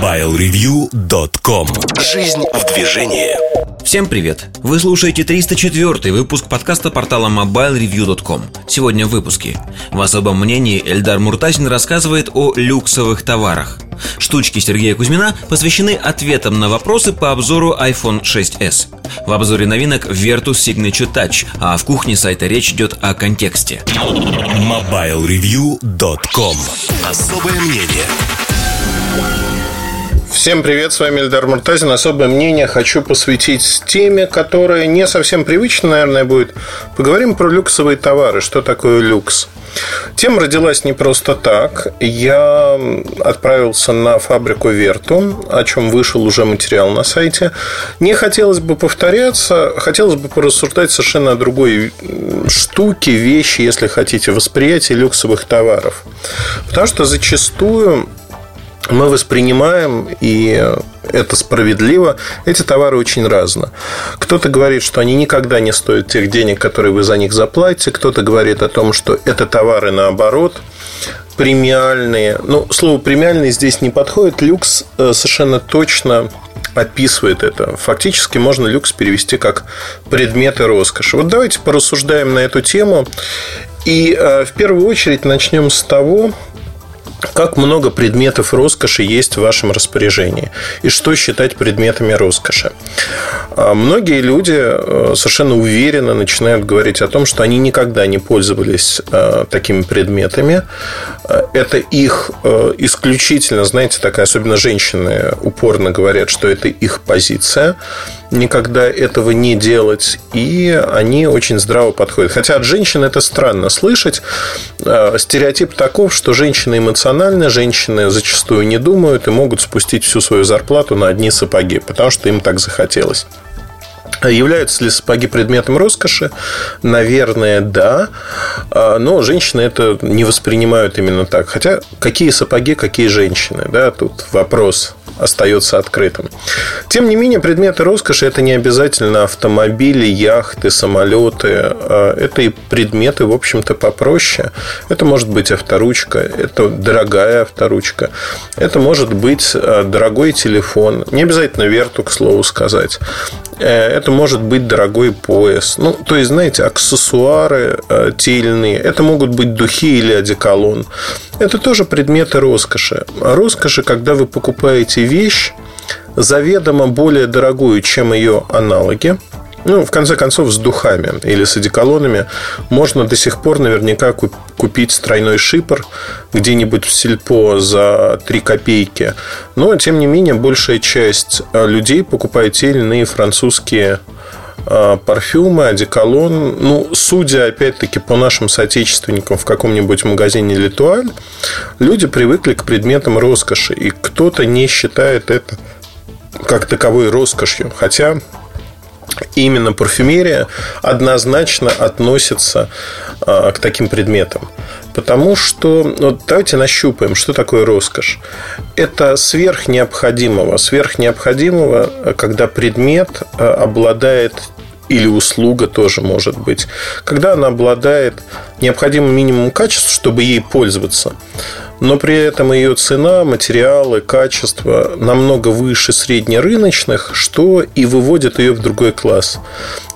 MobileReview.com Жизнь в движении. Всем привет! Вы слушаете 304 выпуск подкаста портала MobileReview.com Сегодня в выпуске. В особом мнении Эльдар Муртазин рассказывает о люксовых товарах. Штучки Сергея Кузьмина посвящены ответам на вопросы по обзору iPhone 6s В обзоре новинок Vertus Signature Touch А в кухне сайта речь идет о контексте. MobileReview.com Особое мнение Всем привет, с вами Эльдар Муртазин. Особое мнение хочу посвятить теме, которая не совсем привычна, наверное, будет. Поговорим про люксовые товары. Что такое люкс? Тема родилась не просто так. Я отправился на фабрику Верту, о чем вышел уже материал на сайте. Не хотелось бы повторяться, хотелось бы порассуждать совершенно о другой штуке, вещи, если хотите, восприятие люксовых товаров. Потому что зачастую мы воспринимаем, и это справедливо, эти товары очень разно. Кто-то говорит, что они никогда не стоят тех денег, которые вы за них заплатите. Кто-то говорит о том, что это товары наоборот премиальные. Ну, слово премиальный здесь не подходит. Люкс э, совершенно точно описывает это. Фактически можно люкс перевести как предметы роскоши. Вот давайте порассуждаем на эту тему. И э, в первую очередь начнем с того, как много предметов роскоши есть в вашем распоряжении и что считать предметами роскоши. А многие люди э, совершенно уверенно начинают говорить о том, что они никогда не пользовались э, такими предметами. Э, это их исключительно, знаете, такая, особенно женщины упорно говорят, что это их позиция никогда этого не делать, и они очень здраво подходят. Хотя от женщин это странно слышать. Стереотип таков, что женщины эмоциональны, женщины зачастую не думают и могут спустить всю свою зарплату на одни сапоги, потому что им так захотелось. Являются ли сапоги предметом роскоши? Наверное, да. А, но женщины это не воспринимают именно так. Хотя, какие сапоги, какие женщины? Да, тут вопрос остается открытым. Тем не менее, предметы роскоши это не обязательно автомобили, яхты, самолеты. А, это и предметы, в общем-то, попроще. Это может быть авторучка, это дорогая авторучка. Это может быть а, дорогой телефон. Не обязательно верту, к слову сказать. Э, это может быть дорогой пояс. Ну, то есть, знаете, аксессуары э, те или иные. Это могут быть духи или одеколон. Это тоже предметы роскоши. А роскоши, когда вы покупаете вещь, заведомо более дорогую, чем ее аналоги, ну, в конце концов, с духами или с одеколонами можно до сих пор наверняка купить тройной шипр где-нибудь в сельпо за 3 копейки. Но, тем не менее, большая часть э, людей покупает те или иные французские парфюмы, одеколон. Ну, судя, опять-таки, по нашим соотечественникам в каком-нибудь магазине Литуаль, люди привыкли к предметам роскоши, и кто-то не считает это как таковой роскошью. Хотя именно парфюмерия однозначно относится а, к таким предметам. Потому что, вот давайте нащупаем, что такое роскошь. Это сверх необходимого. Сверх необходимого, когда предмет а, обладает или услуга тоже может быть, когда она обладает необходимым минимумом качеств, чтобы ей пользоваться но при этом ее цена, материалы, качество намного выше среднерыночных, что и выводит ее в другой класс.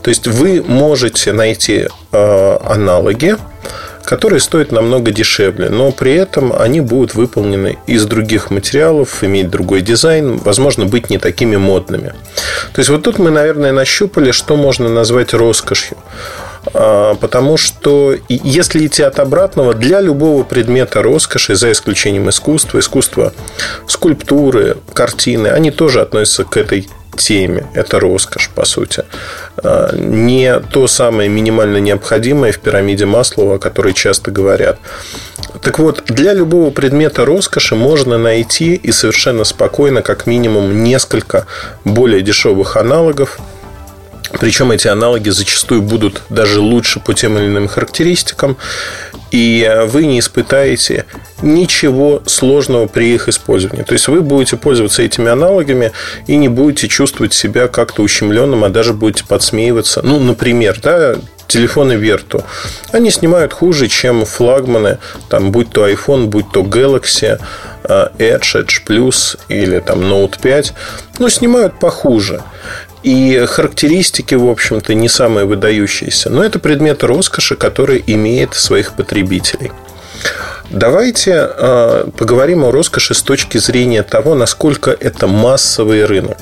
То есть вы можете найти э, аналоги, которые стоят намного дешевле, но при этом они будут выполнены из других материалов, иметь другой дизайн, возможно, быть не такими модными. То есть вот тут мы, наверное, нащупали, что можно назвать роскошью. А, потому что если идти от обратного, для любого предмета роскоши, за исключением искусства, искусства скульптуры, картины, они тоже относятся к этой теме. Это роскошь, по сути. А, не то самое минимально необходимое в пирамиде Маслова, о которой часто говорят. Так вот, для любого предмета роскоши можно найти и совершенно спокойно, как минимум, несколько более дешевых аналогов – Причем эти аналоги зачастую будут даже лучше по тем или иным характеристикам, и вы не испытаете ничего сложного при их использовании. То есть вы будете пользоваться этими аналогами и не будете чувствовать себя как-то ущемленным, а даже будете подсмеиваться. Ну, например, да, телефоны Верту. Они снимают хуже, чем флагманы, там, будь то iPhone, будь то Galaxy, э, Edge, Edge Plus или там Note 5. Но снимают похуже. И характеристики, в общем-то, не самые выдающиеся. Но это предмет роскоши, который имеет своих потребителей. Давайте э, поговорим о роскоши с точки зрения того, насколько это массовый рынок,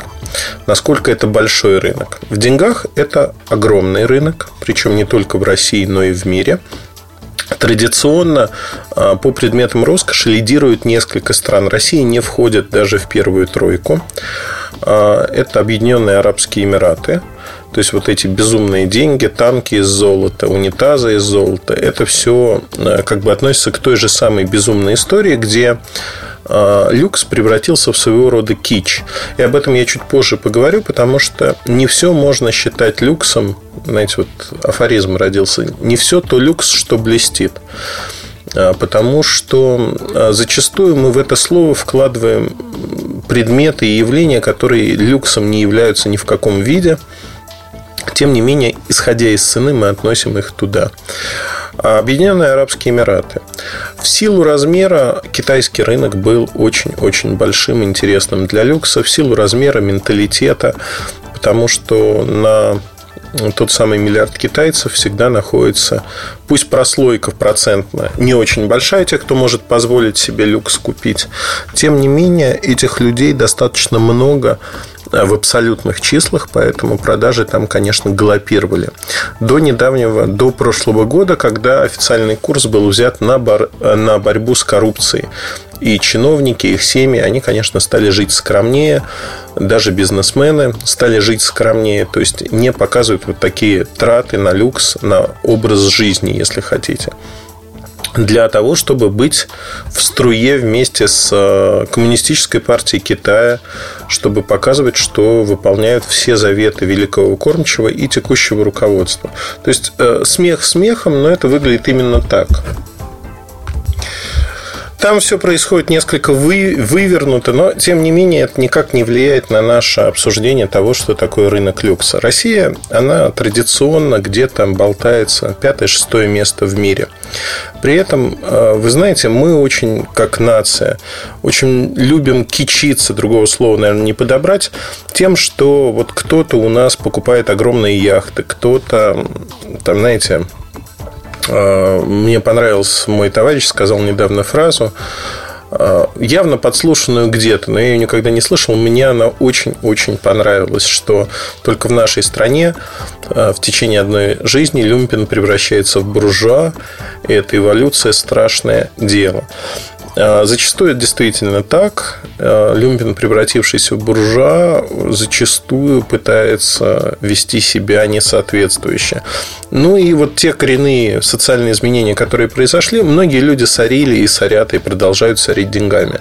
насколько это большой рынок. В деньгах это огромный рынок, причем не только в России, но и в мире. Традиционно э, по предметам роскоши лидируют несколько стран. Россия не входит даже в первую тройку. Э, это Объединенные Арабские Эмираты – то есть вот эти безумные деньги, танки из золота, унитазы из золота, это все э, как бы относится к той же самой безумной истории, где люкс превратился в своего рода кич. И об этом я чуть позже поговорю, потому что не все можно считать люксом. Знаете, вот афоризм родился. Не все то люкс, что блестит. Э, потому что зачастую мы в это слово вкладываем предметы и явления, которые люксом не являются ни в каком виде – тем не менее, исходя из цены, мы относим их туда. Объединенные Арабские Эмираты. В силу размера китайский рынок был очень-очень большим, интересным для люкса, в силу размера менталитета, потому что на тот самый миллиард китайцев всегда находится, пусть прослойка процентно не очень большая, тех, кто может позволить себе люкс купить. Тем не менее, этих людей достаточно много в абсолютных числах, поэтому продажи там, конечно, галопировали. До недавнего, до прошлого года, когда официальный курс был взят на, бор, на борьбу с коррупцией. И чиновники, их семьи, они, конечно, стали жить скромнее, даже бизнесмены стали жить скромнее, то есть не показывают вот такие траты на люкс, на образ жизни, если хотите для того, чтобы быть в струе вместе с э, Коммунистической партией Китая, чтобы показывать, что выполняют все заветы великого кормчего и текущего руководства. То есть э, смех смехом, но это выглядит именно так. Там все происходит несколько вы, вывернуто, но тем не менее это никак не влияет на наше обсуждение того, что такое рынок люкса. Россия, она традиционно где-то болтается пятое-шестое место в мире. При этом, э, вы знаете, мы очень, как нация, очень любим кичиться, другого слова, наверное, не подобрать, тем, что вот кто-то у нас покупает огромные яхты, кто-то, там, знаете, мне понравился мой товарищ, сказал недавно фразу, э, явно подслушанную где-то, но я ее никогда не слышал. Мне она очень-очень понравилась, что только в нашей стране э, в течение одной жизни люмпин превращается в буржуа, и эта эволюция страшное дело. А, зачастую это действительно так. А, Люмпин, превратившийся в буржуа, зачастую пытается вести себя несоответствующе. Ну и вот те коренные социальные изменения, которые произошли, многие люди сорили и сорят, и продолжают сорить деньгами.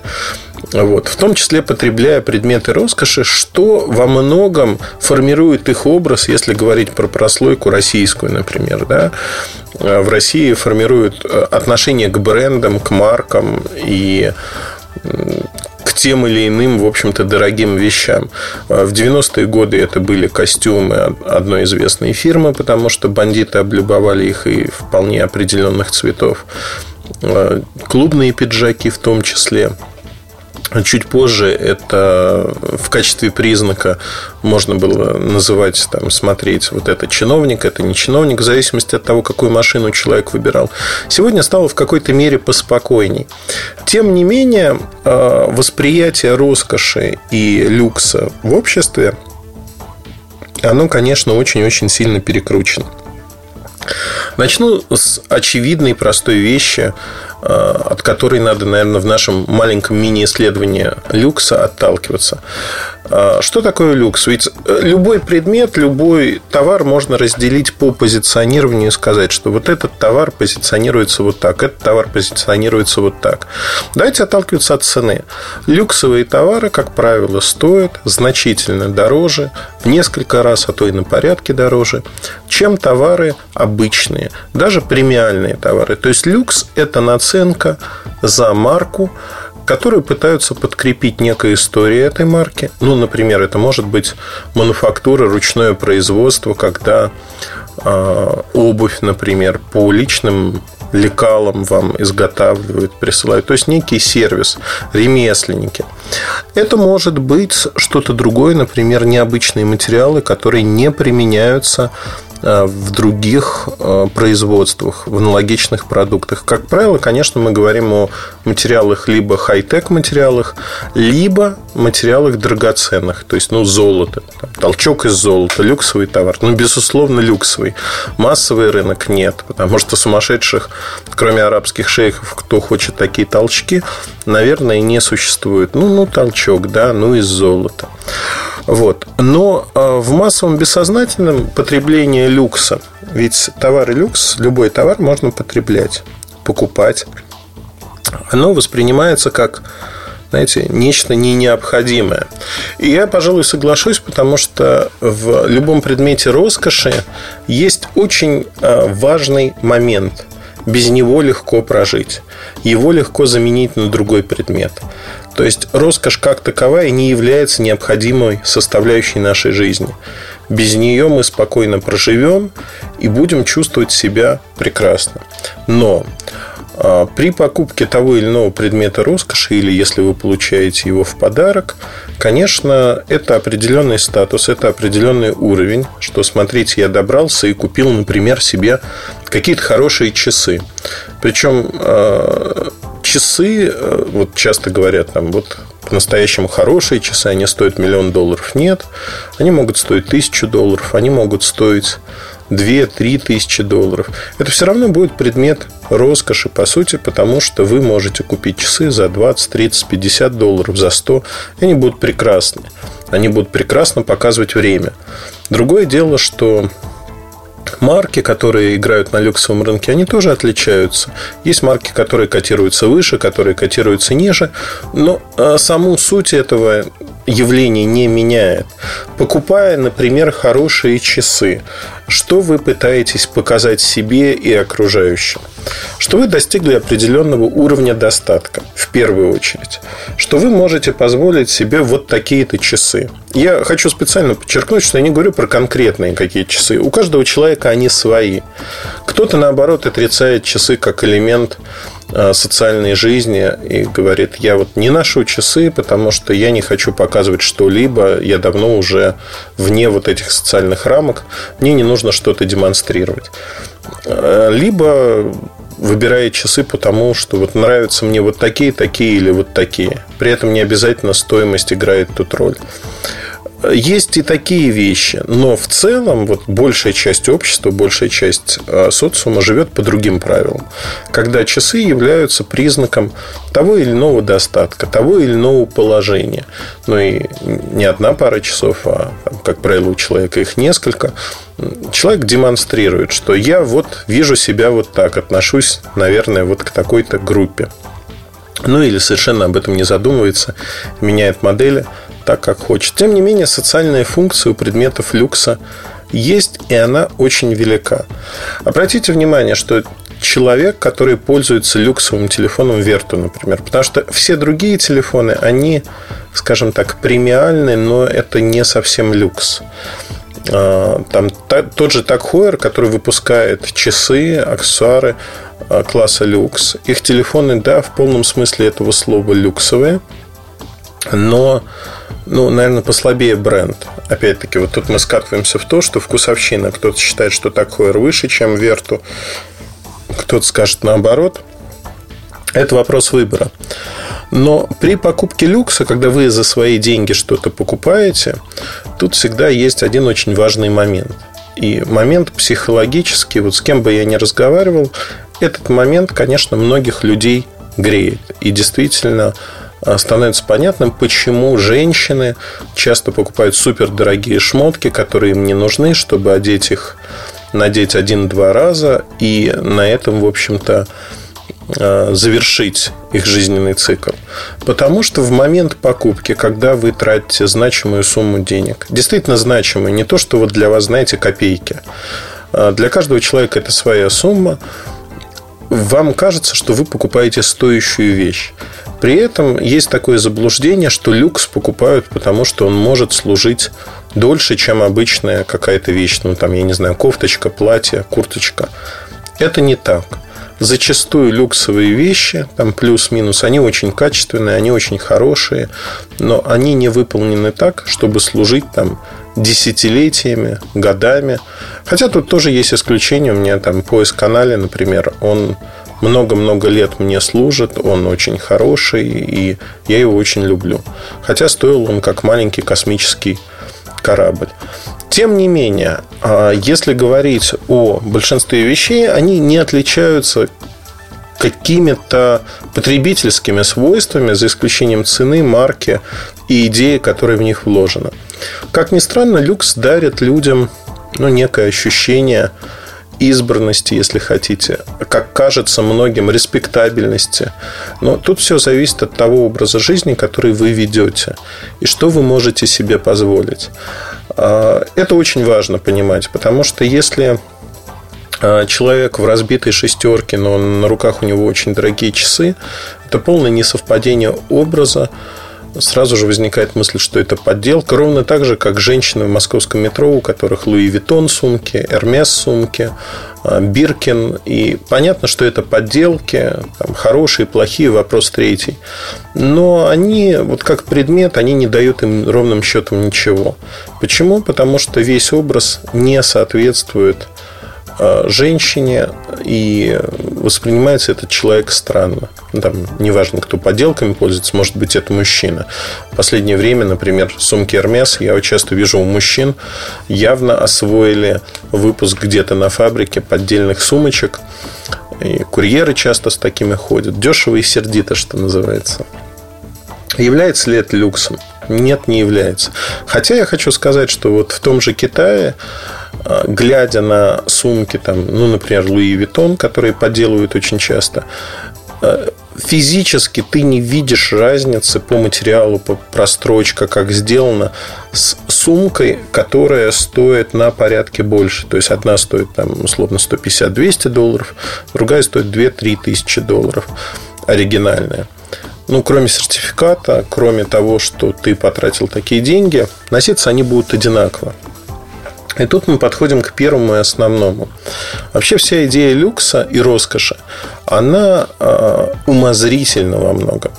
Вот. В том числе потребляя предметы роскоши, что во многом формирует их образ, если говорить про прослойку российскую, например. Да? В России формируют э, отношение к брендам, к маркам и к тем или иным, в общем-то, дорогим вещам. В 90-е годы это были костюмы одной известной фирмы, потому что бандиты облюбовали их и вполне определенных цветов. Э, клубные пиджаки в том числе – Чуть позже это в качестве признака можно было называть, там, смотреть, вот это чиновник, это не чиновник, в зависимости от того, какую машину человек выбирал. Сегодня стало в какой-то мере поспокойней. Тем не менее, э, восприятие роскоши и люкса в обществе, оно, конечно, очень-очень сильно перекручено. Начну с очевидной простой вещи. От которой надо, наверное, в нашем маленьком мини-исследовании люкса отталкиваться. А, что такое люкс? Ведь э, любой предмет, любой товар можно разделить по позиционированию и сказать, что вот этот товар позиционируется вот так, этот товар позиционируется вот так. Давайте отталкиваться от цены. Люксовые товары, как правило, стоят значительно дороже, в несколько раз, а то и на порядке дороже, чем товары обычные, даже премиальные товары. То есть люкс – это наценка за марку, которые пытаются подкрепить некой историей этой марки. Ну, например, это может быть мануфактура, ручное производство, когда э, обувь, например, по личным лекалам вам изготавливают, присылают. То есть некий сервис, ремесленники. Это может быть что-то другое, например, необычные материалы, которые не применяются в других э, производствах, в аналогичных продуктах. Как правило, конечно, мы говорим о материалах либо хай-тек материалах, либо материалах драгоценных, то есть, ну, золото, там, толчок из золота, люксовый товар. Ну, безусловно, люксовый. Массовый рынок нет, потому что сумасшедших, кроме арабских шейхов, кто хочет такие толчки, наверное, не существует. Ну, ну, толчок, да, ну, из золота. Вот. Но э, в массовом бессознательном потреблении люкса, ведь товары люкс, любой товар можно потреблять, покупать, оно воспринимается как знаете, нечто не необходимое. И я, пожалуй, соглашусь, потому что в любом предмете роскоши есть очень э, важный момент. Без него легко прожить. Его легко заменить на другой предмет. То есть роскошь как таковая не является необходимой составляющей нашей жизни. Без нее мы спокойно проживем и будем чувствовать себя прекрасно. Но а, при покупке того или иного предмета роскоши, или если вы получаете его в подарок, конечно, это определенный статус, это определенный уровень, что, смотрите, я добрался и купил, например, себе какие-то хорошие часы. Причем а, часы, э, вот часто говорят, там, вот по-настоящему хорошие часы, они стоят миллион долларов. Нет, они могут стоить тысячу долларов, они могут стоить 2-3 тысячи долларов. Это все равно будет предмет роскоши, по сути, потому что вы можете купить часы за 20, 30, 50 долларов, за 100, и они будут прекрасны. Они будут прекрасно показывать время. Другое дело, что марки, которые играют на люксовом рынке, они тоже отличаются. Есть марки, которые котируются выше, которые котируются ниже, но а, саму суть этого явления не меняет. Покупая, например, хорошие часы, что вы пытаетесь показать себе и окружающим? Что вы достигли определенного уровня достатка, в первую очередь. Что вы можете позволить себе вот такие-то часы. Я хочу специально подчеркнуть, что я не говорю про конкретные какие часы. У каждого человека они свои. Кто-то, наоборот, отрицает часы как элемент социальной жизни и говорит, я вот не ношу часы, потому что я не хочу показывать что-либо, я давно уже вне вот этих социальных рамок, мне не нужно что-то демонстрировать. Э, либо выбирает часы потому, что вот нравятся мне вот такие, такие или вот такие. При этом не обязательно стоимость играет тут роль. Есть и такие вещи, но в целом вот большая часть общества, большая часть а, социума живет по другим правилам. Когда часы являются признаком того или иного достатка, того или иного положения. Ну и не одна пара часов, а, как правило, у человека их несколько. Человек демонстрирует, что я вот вижу себя вот так, отношусь, наверное, вот к такой-то группе. Ну или совершенно об этом не задумывается, меняет модели – так, как хочет. Тем не менее, социальная функция у предметов люкса есть, и она очень велика. Обратите внимание, что человек, который пользуется люксовым телефоном Верту, например, потому что все другие телефоны, они, скажем так, премиальные, но это не совсем люкс. А, там тот же Так Heuer, который выпускает часы, аксессуары а, класса люкс. Их телефоны, да, в полном смысле этого слова люксовые, но ну, наверное, послабее бренд. Опять-таки, вот тут мы скатываемся в то, что вкусовщина. Кто-то считает, что такое выше, чем Верту. Кто-то скажет наоборот. Это вопрос выбора. Но при покупке люкса, когда вы за свои деньги что-то покупаете, тут всегда есть один очень важный момент. И момент психологический, вот с кем бы я ни разговаривал, этот момент, конечно, многих людей греет. И действительно становится понятным, почему женщины часто покупают супердорогие шмотки, которые им не нужны, чтобы одеть их, надеть один-два раза, и на этом, в общем-то, а, завершить их жизненный цикл. Потому что в момент покупки, когда вы тратите значимую сумму денег, действительно значимую, не то, что вот для вас, знаете, копейки, а для каждого человека это своя сумма, вам кажется, что вы покупаете стоящую вещь. При этом есть такое заблуждение, что люкс покупают, потому что он может служить дольше, чем обычная какая-то вещь. Ну, там, я не знаю, кофточка, платье, курточка. Это не так. Зачастую люксовые вещи, там плюс-минус, они очень качественные, они очень хорошие, но они не выполнены так, чтобы служить там десятилетиями, годами. Хотя тут тоже есть исключения. У меня там поиск канале, например, он много-много лет мне служит, он очень хороший, и я его очень люблю. Хотя стоил он как маленький космический корабль. Тем не менее, а, если говорить о большинстве вещей, они не отличаются какими-то потребительскими свойствами, за исключением цены, марки и идеи, которые в них вложены. Как ни странно, люкс дарит людям ну, некое ощущение избранности, если хотите, как кажется многим, респектабельности. Но тут все зависит от того образа жизни, который вы ведете, и что вы можете себе позволить. А, это очень важно понимать, потому что если а, человек в разбитой шестерке, но на руках у него очень дорогие часы, это полное несовпадение образа, сразу же возникает мысль, что это подделка. Ровно так же, как женщины в московском метро, у которых Louis Vuitton сумки, Эрмес сумки, а, Биркин. И понятно, что это подделки, там, хорошие, плохие, вопрос третий. Но они, вот как предмет, они не дают им ровным счетом ничего. Почему? Потому что весь образ не соответствует женщине, и воспринимается этот человек странно. Ну, там, неважно, кто подделками пользуется, может быть, это мужчина. В последнее время, например, сумки Hermes я часто вижу у мужчин, явно освоили выпуск где-то на фабрике поддельных сумочек. И курьеры часто с такими ходят. Дешево и сердито, что называется. Является ли это люксом? Нет, не является. Хотя я хочу сказать, что вот в том же Китае глядя на сумки, там, ну, например, Луи Виттон, которые подделывают очень часто, а, физически ты не видишь разницы по материалу, по прострочка, как сделано, с сумкой, которая стоит на порядке больше. То есть, одна стоит, там, условно, 150-200 долларов, другая стоит 2-3 тысячи долларов, оригинальная. Ну, кроме сертификата, кроме того, что ты потратил такие деньги, носиться они будут одинаково. И тут мы подходим к первому и основному. Вообще вся идея люкса и роскоши, она э, умозрительна во многом.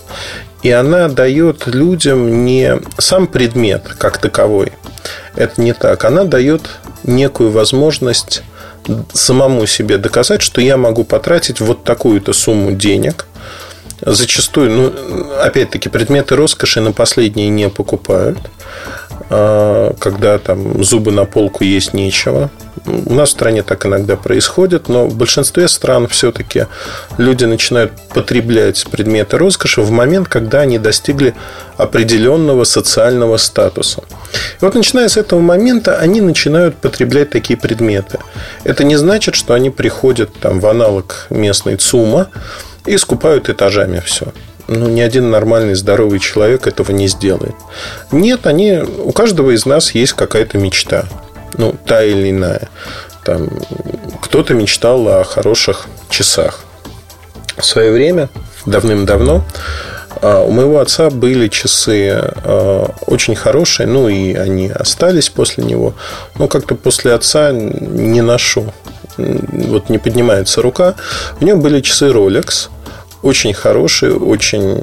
И она дает людям не сам предмет как таковой. Это не так. Она дает некую возможность самому себе доказать, что я могу потратить вот такую-то сумму денег. Зачастую, ну, опять-таки, предметы роскоши на последние не покупают. А, когда там зубы на полку есть нечего. У нас в стране так иногда происходит, но в большинстве стран все-таки люди начинают потреблять предметы роскоши в момент, когда они достигли определенного социального статуса. И вот начиная с этого момента они начинают потреблять такие предметы. Это не значит, что они приходят там, в аналог местной ЦУМа и скупают этажами все ну, ни один нормальный, здоровый человек этого не сделает. Нет, они, у каждого из нас есть какая-то мечта. Ну, та или иная. Там, кто-то мечтал о хороших часах. В свое время, давным-давно, а, у моего отца были часы а, очень хорошие, ну и они остались после него. Но как-то после отца не ношу. Вот не поднимается рука. У него были часы Rolex очень хорошие, очень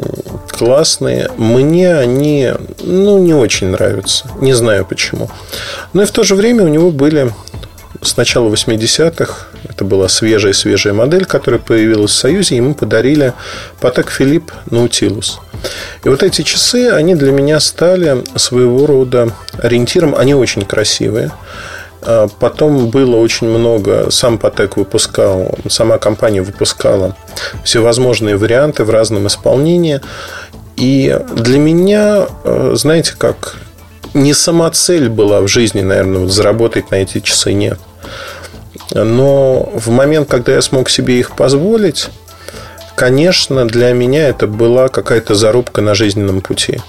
классные. Мне они, ну, не очень нравятся. Не знаю почему. Но и в то же время у него были с начала 80-х. Это была свежая-свежая модель, которая появилась в Союзе. Ему подарили Патек Филипп Наутилус. И вот эти часы, они для меня стали своего рода ориентиром. Они очень красивые. А потом было очень много, сам Патек выпускал, сама компания выпускала всевозможные варианты в разном исполнении. И для меня, э, знаете, как не сама цель была в жизни, наверное, вот заработать на эти часы нет. Но в момент, когда я смог себе их позволить, конечно, для меня это была какая-то зарубка на жизненном пути.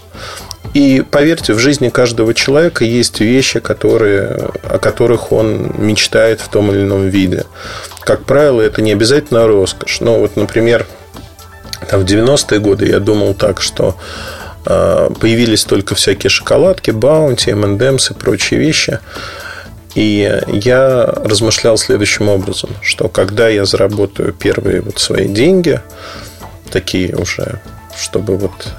И поверьте, в жизни каждого человека есть вещи, которые, о которых он мечтает в том или ином виде. Как правило, это не обязательно роскошь. Но вот, например, там, в 90-е годы я думал так, что э, появились только всякие шоколадки, баунти, M&M's и прочие вещи. И я размышлял следующим образом, что когда я заработаю первые вот свои деньги, такие уже, чтобы вот,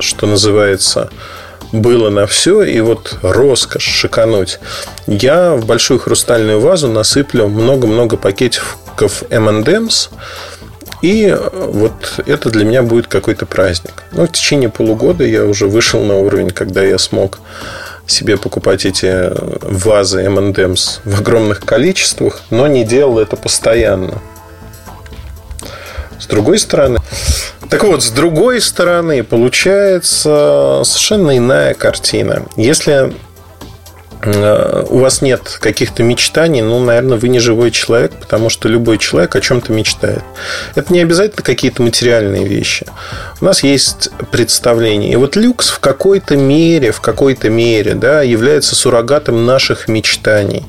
что называется, было на все, и вот роскошь шикануть. Я в большую хрустальную вазу насыплю много-много пакетиков M&M's, и вот это для меня будет какой-то праздник. Но в течение полугода я уже вышел на уровень, когда я смог себе покупать эти вазы M&M's в огромных количествах, но не делал это постоянно. Другой стороны, так вот, с другой стороны, получается совершенно иная картина. Если у вас нет каких-то мечтаний, ну, наверное, вы не живой человек, потому что любой человек о чем-то мечтает. Это не обязательно какие-то материальные вещи. У нас есть представление. И вот люкс в какой-то мере, в какой-то мере, да, является суррогатом наших мечтаний.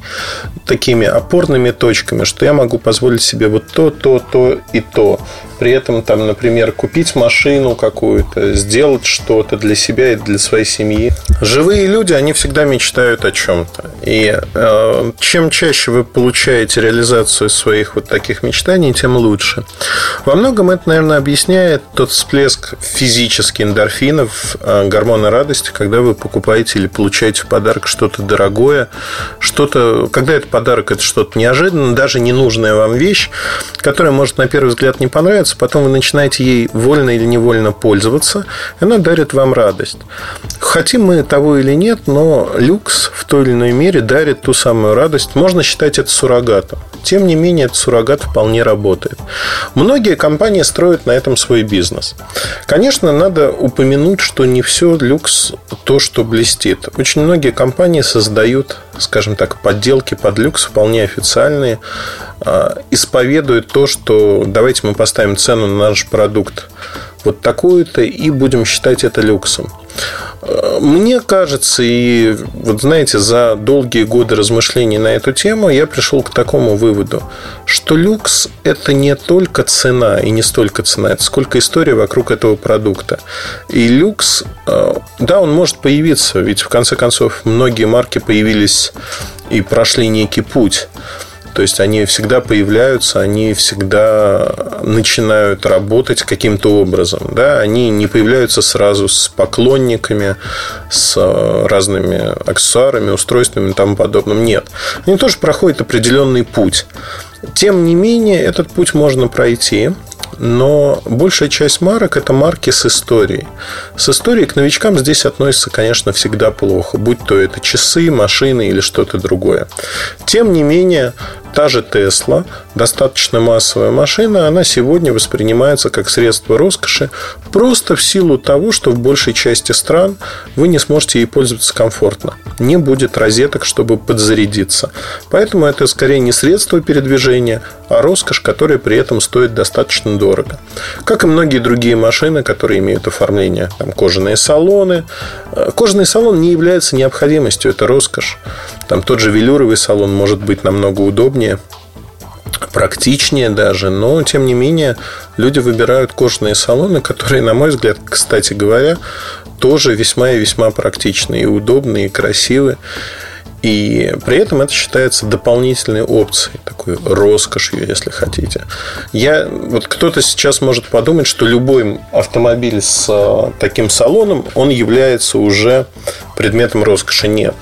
Такими опорными точками, что я могу позволить себе вот то, то, то и то при этом, там, например, купить машину какую-то, сделать что-то для себя и для своей семьи. Живые люди, они всегда мечтают о чем-то. И э, чем чаще вы получаете реализацию своих вот таких мечтаний, тем лучше. Во многом это, наверное, объясняет тот всплеск физических эндорфинов, э, гормона радости, когда вы покупаете или получаете в подарок что-то дорогое, что-то, когда это подарок, это что-то неожиданное, даже ненужная вам вещь, которая может на первый взгляд не понравиться, потом вы начинаете ей вольно или невольно пользоваться, и она дарит вам радость. Хотим мы того или нет, но люкс в той или иной мере дарит ту самую радость. Можно считать это суррогатом. Тем не менее, этот суррогат вполне работает. Многие компании строят на этом свой бизнес. Конечно, надо упомянуть, что не все люкс то, что блестит. Очень многие компании создают, скажем так, подделки под люкс, вполне официальные, а, исповедуют то, что давайте мы поставим цену на наш продукт вот такую-то и будем считать это люксом. Мне кажется, и вот знаете, за долгие годы размышлений на эту тему я пришел к такому выводу, что люкс – это не только цена, и не столько цена, это сколько история вокруг этого продукта. И люкс, э, да, он может появиться, ведь в конце концов многие марки появились и прошли некий путь. То есть они всегда появляются, они всегда начинают работать каким-то образом. Да? Они не появляются сразу с поклонниками, с разными аксессуарами, устройствами и тому подобным. Нет. Они тоже проходят определенный путь. Тем не менее, этот путь можно пройти но большая часть марок – это марки с историей. С историей к новичкам здесь относится, конечно, всегда плохо, будь то это часы, машины или что-то другое. Тем не менее, Та же Тесла, достаточно массовая машина, она сегодня воспринимается как средство роскоши просто в силу того, что в большей части стран вы не сможете ей пользоваться комфортно. Не будет розеток, чтобы подзарядиться. Поэтому это скорее не средство передвижения, а роскошь, которая при этом стоит достаточно дорого. Как и многие другие машины, которые имеют оформление, там, кожаные салоны. Э, кожаный салон не является необходимостью, это роскошь. Там тот же велюровый салон может быть намного удобнее удобнее, практичнее даже, но тем не менее люди выбирают кожаные салоны, которые, на мой взгляд, кстати говоря, тоже весьма и весьма практичные, и удобные, и красивые. И при этом это считается дополнительной опцией, такой роскошью, если хотите. Я, вот кто-то сейчас может подумать, что любой автомобиль с э, таким салоном, он является уже предметом роскоши. Нет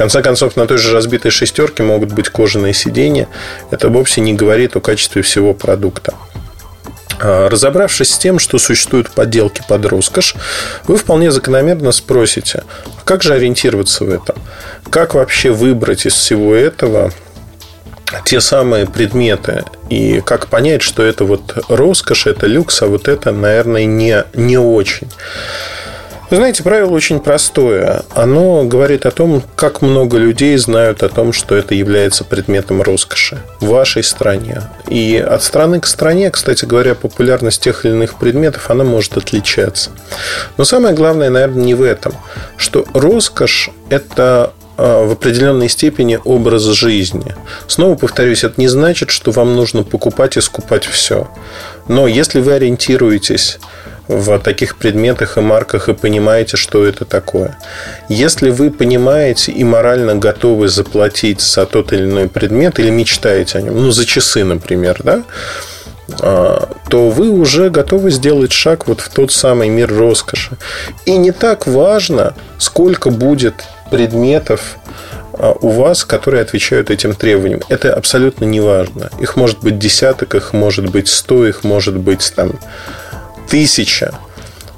конце концов, на той же разбитой шестерке могут быть кожаные сиденья. Это вовсе не говорит о качестве всего продукта. А, разобравшись с тем, что существуют подделки под роскошь, вы вполне закономерно спросите, а как же ориентироваться в этом? Как вообще выбрать из всего этого те самые предметы и как понять, что это вот роскошь, это люкс, а вот это, наверное, не, не очень. Вы знаете, правило очень простое. Оно говорит о том, как много людей знают о том, что это является предметом роскоши в вашей стране. И от страны к стране, кстати говоря, популярность тех или иных предметов, она может отличаться. Но самое главное, наверное, не в этом, что роскошь – это а, в определенной степени образ жизни. Снова повторюсь, это не значит, что вам нужно покупать и скупать все. Но если вы ориентируетесь в таких предметах и марках и понимаете, что это такое. Если вы понимаете и морально готовы заплатить за тот или иной предмет или мечтаете о нем, ну, за часы, например, да, а, то вы уже готовы сделать шаг вот в тот самый мир роскоши. И не так важно, сколько будет предметов а, у вас, которые отвечают этим требованиям. Это абсолютно не важно. Их может быть десяток, их может быть сто, их может быть там тысяча,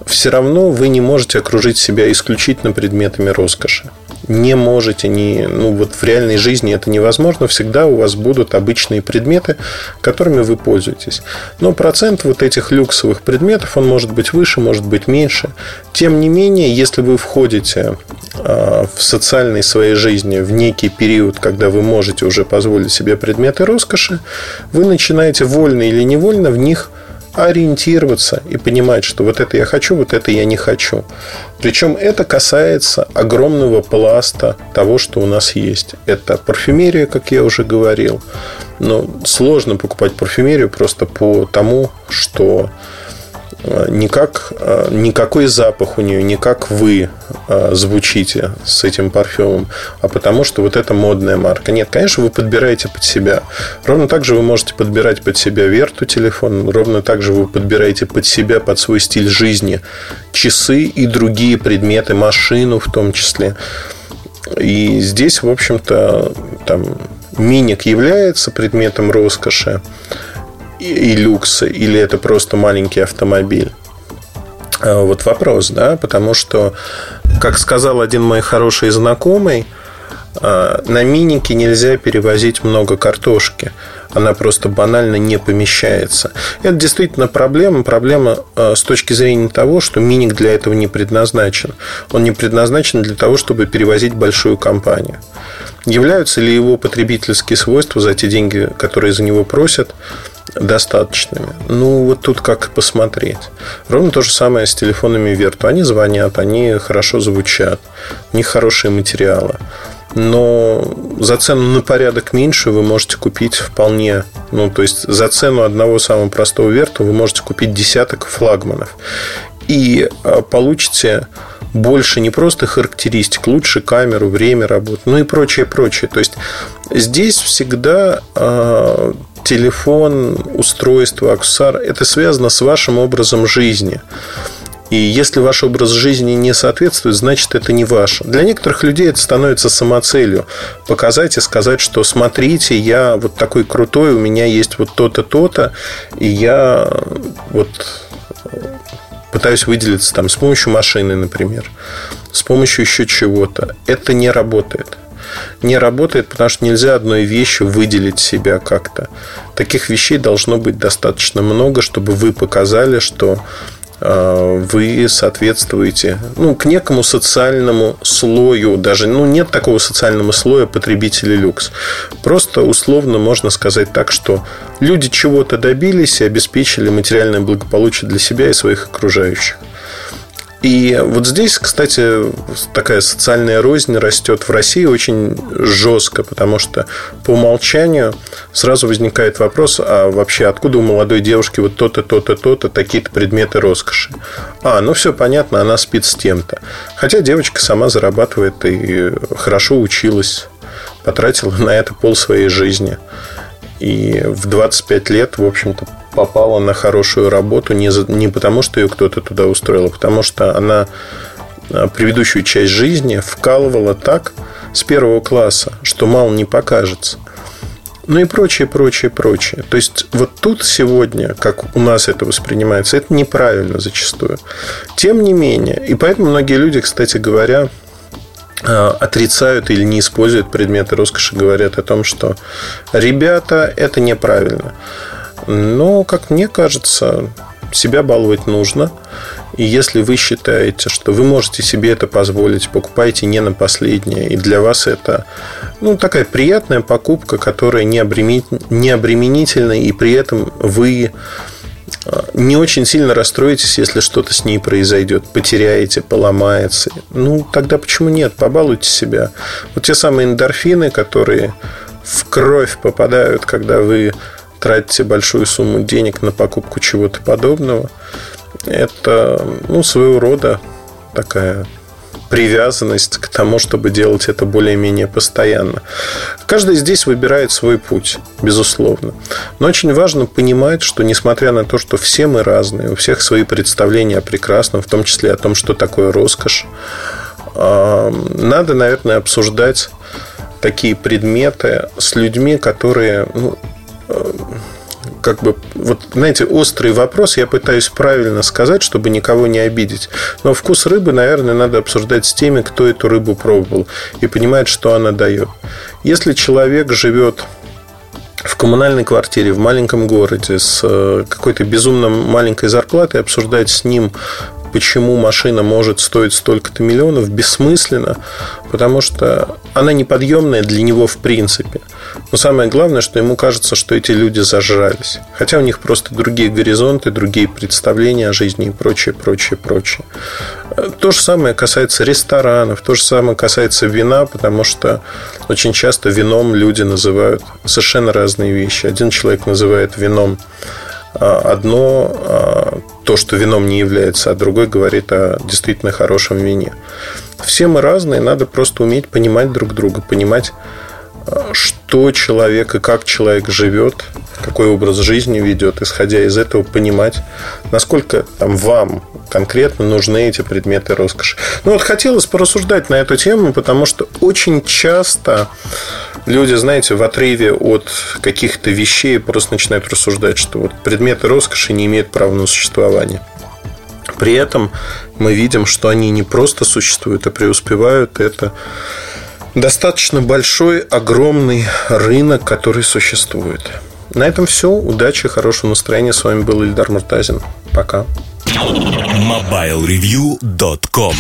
все равно вы не можете окружить себя исключительно предметами роскоши. Не можете, не, ну вот в реальной жизни это невозможно. Всегда у вас будут обычные предметы, которыми вы пользуетесь. Но процент вот этих люксовых предметов, он может быть выше, может быть меньше. Тем не менее, если вы входите а, в социальной своей жизни в некий период, когда вы можете уже позволить себе предметы роскоши, вы начинаете вольно или невольно в них ориентироваться и понимать, что вот это я хочу, вот это я не хочу. Причем это касается огромного пласта того, что у нас есть. Это парфюмерия, как я уже говорил. Но сложно покупать парфюмерию просто по тому, что никак, э, никакой запах у нее, не как вы э, звучите с этим парфюмом, а потому что вот это модная марка. Нет, конечно, вы подбираете под себя. Ровно так же вы можете подбирать под себя верту телефон, ровно так же вы подбираете под себя, под свой стиль жизни часы и другие предметы, машину в том числе. И здесь, в общем-то, там миник является предметом роскоши, и люкс, или это просто маленький автомобиль? А, вот вопрос, да, потому что, как сказал один мой хороший знакомый, а, на минике нельзя перевозить много картошки. Она просто банально не помещается. Это действительно проблема. Проблема а, с точки зрения того, что миник для этого не предназначен. Он не предназначен для того, чтобы перевозить большую компанию. Являются ли его потребительские свойства за те деньги, которые за него просят, достаточными. Ну, вот тут как посмотреть. Ровно то же самое с телефонами Верту. Они звонят, они хорошо звучат, у них хорошие материалы. Но за цену на порядок меньше вы можете купить вполне, ну, то есть за цену одного самого простого Верту вы можете купить десяток флагманов. И а, получите больше не просто характеристик, лучше камеру, время работы, ну и прочее, прочее. То есть здесь всегда а, телефон, устройство, аксессуар, это связано с вашим образом жизни. И если ваш образ жизни не соответствует, значит это не ваше. Для некоторых людей это становится самоцелью. Показать и сказать, что смотрите, я вот такой крутой, у меня есть вот то-то, то-то, и я вот пытаюсь выделиться там с помощью машины, например, с помощью еще чего-то. Это не работает не работает, потому что нельзя одной вещью выделить себя как-то. Таких вещей должно быть достаточно много, чтобы вы показали, что э, вы соответствуете ну, к некому социальному слою, даже ну, нет такого социального слоя потребителей люкс. Просто условно можно сказать так, что люди чего-то добились и обеспечили материальное благополучие для себя и своих окружающих. И вот здесь, кстати, такая социальная рознь растет в России очень жестко, потому что по умолчанию сразу возникает вопрос, а вообще откуда у молодой девушки вот то-то, то-то, то-то, такие-то предметы роскоши? А, ну все понятно, она спит с тем-то. Хотя девочка сама зарабатывает и хорошо училась, потратила на это пол своей жизни. И в 25 лет, в общем-то, попала на хорошую работу не, за, не потому, что ее кто-то туда устроил, а потому что она а, предыдущую часть жизни вкалывала так с первого класса, что мало не покажется. ну и прочее, прочее, прочее. То есть вот тут сегодня, как у нас это воспринимается, это неправильно зачастую. Тем не менее, и поэтому многие люди, кстати говоря, э, отрицают или не используют предметы роскоши, говорят о том, что ребята, это неправильно. Но, как мне кажется, себя баловать нужно. И если вы считаете, что вы можете себе это позволить, покупайте не на последнее, и для вас это ну, такая приятная покупка, которая не, обременительна, и при этом вы а, не очень сильно расстроитесь, если что-то с ней произойдет, потеряете, поломается. Ну, тогда почему нет? Побалуйте себя. Вот те самые эндорфины, которые в кровь попадают, когда вы тратите большую сумму денег на покупку чего-то подобного, это ну, своего рода такая привязанность к тому, чтобы делать это более-менее постоянно. Каждый здесь выбирает свой путь, безусловно. Но очень важно понимать, что несмотря на то, что все мы разные, у всех свои представления о прекрасном, в том числе о том, что такое роскошь, надо, наверное, обсуждать такие предметы с людьми, которые ну, как бы, вот, знаете, острый вопрос, я пытаюсь правильно сказать, чтобы никого не обидеть. Но вкус рыбы, наверное, надо обсуждать с теми, кто эту рыбу пробовал и понимает, что она дает. Если человек живет в коммунальной квартире в маленьком городе с э, какой-то безумно маленькой зарплатой, обсуждать с ним почему машина может стоить столько-то миллионов, бессмысленно, потому что она неподъемная для него в принципе. Но самое главное, что ему кажется, что эти люди зажрались. Хотя у них просто другие горизонты, другие представления о жизни и прочее, прочее, прочее. То же самое касается ресторанов, то же самое касается вина, потому что очень часто вином люди называют совершенно разные вещи. Один человек называет вином а, одно а, то, что вином не является, а другой говорит о действительно хорошем вине. Все мы разные, надо просто уметь понимать друг друга, понимать, что человек и как человек живет, какой образ жизни ведет, исходя из этого понимать, насколько там вам конкретно нужны эти предметы роскоши. Ну вот хотелось порассуждать на эту тему, потому что очень часто люди, знаете, в отрыве от каких-то вещей просто начинают рассуждать, что вот предметы роскоши не имеют права на существование. При этом мы видим, что они не просто существуют, а преуспевают. Это достаточно большой, огромный рынок, который существует. На этом все. Удачи, хорошего настроения. С вами был Ильдар Муртазин. Пока. MobileReview.com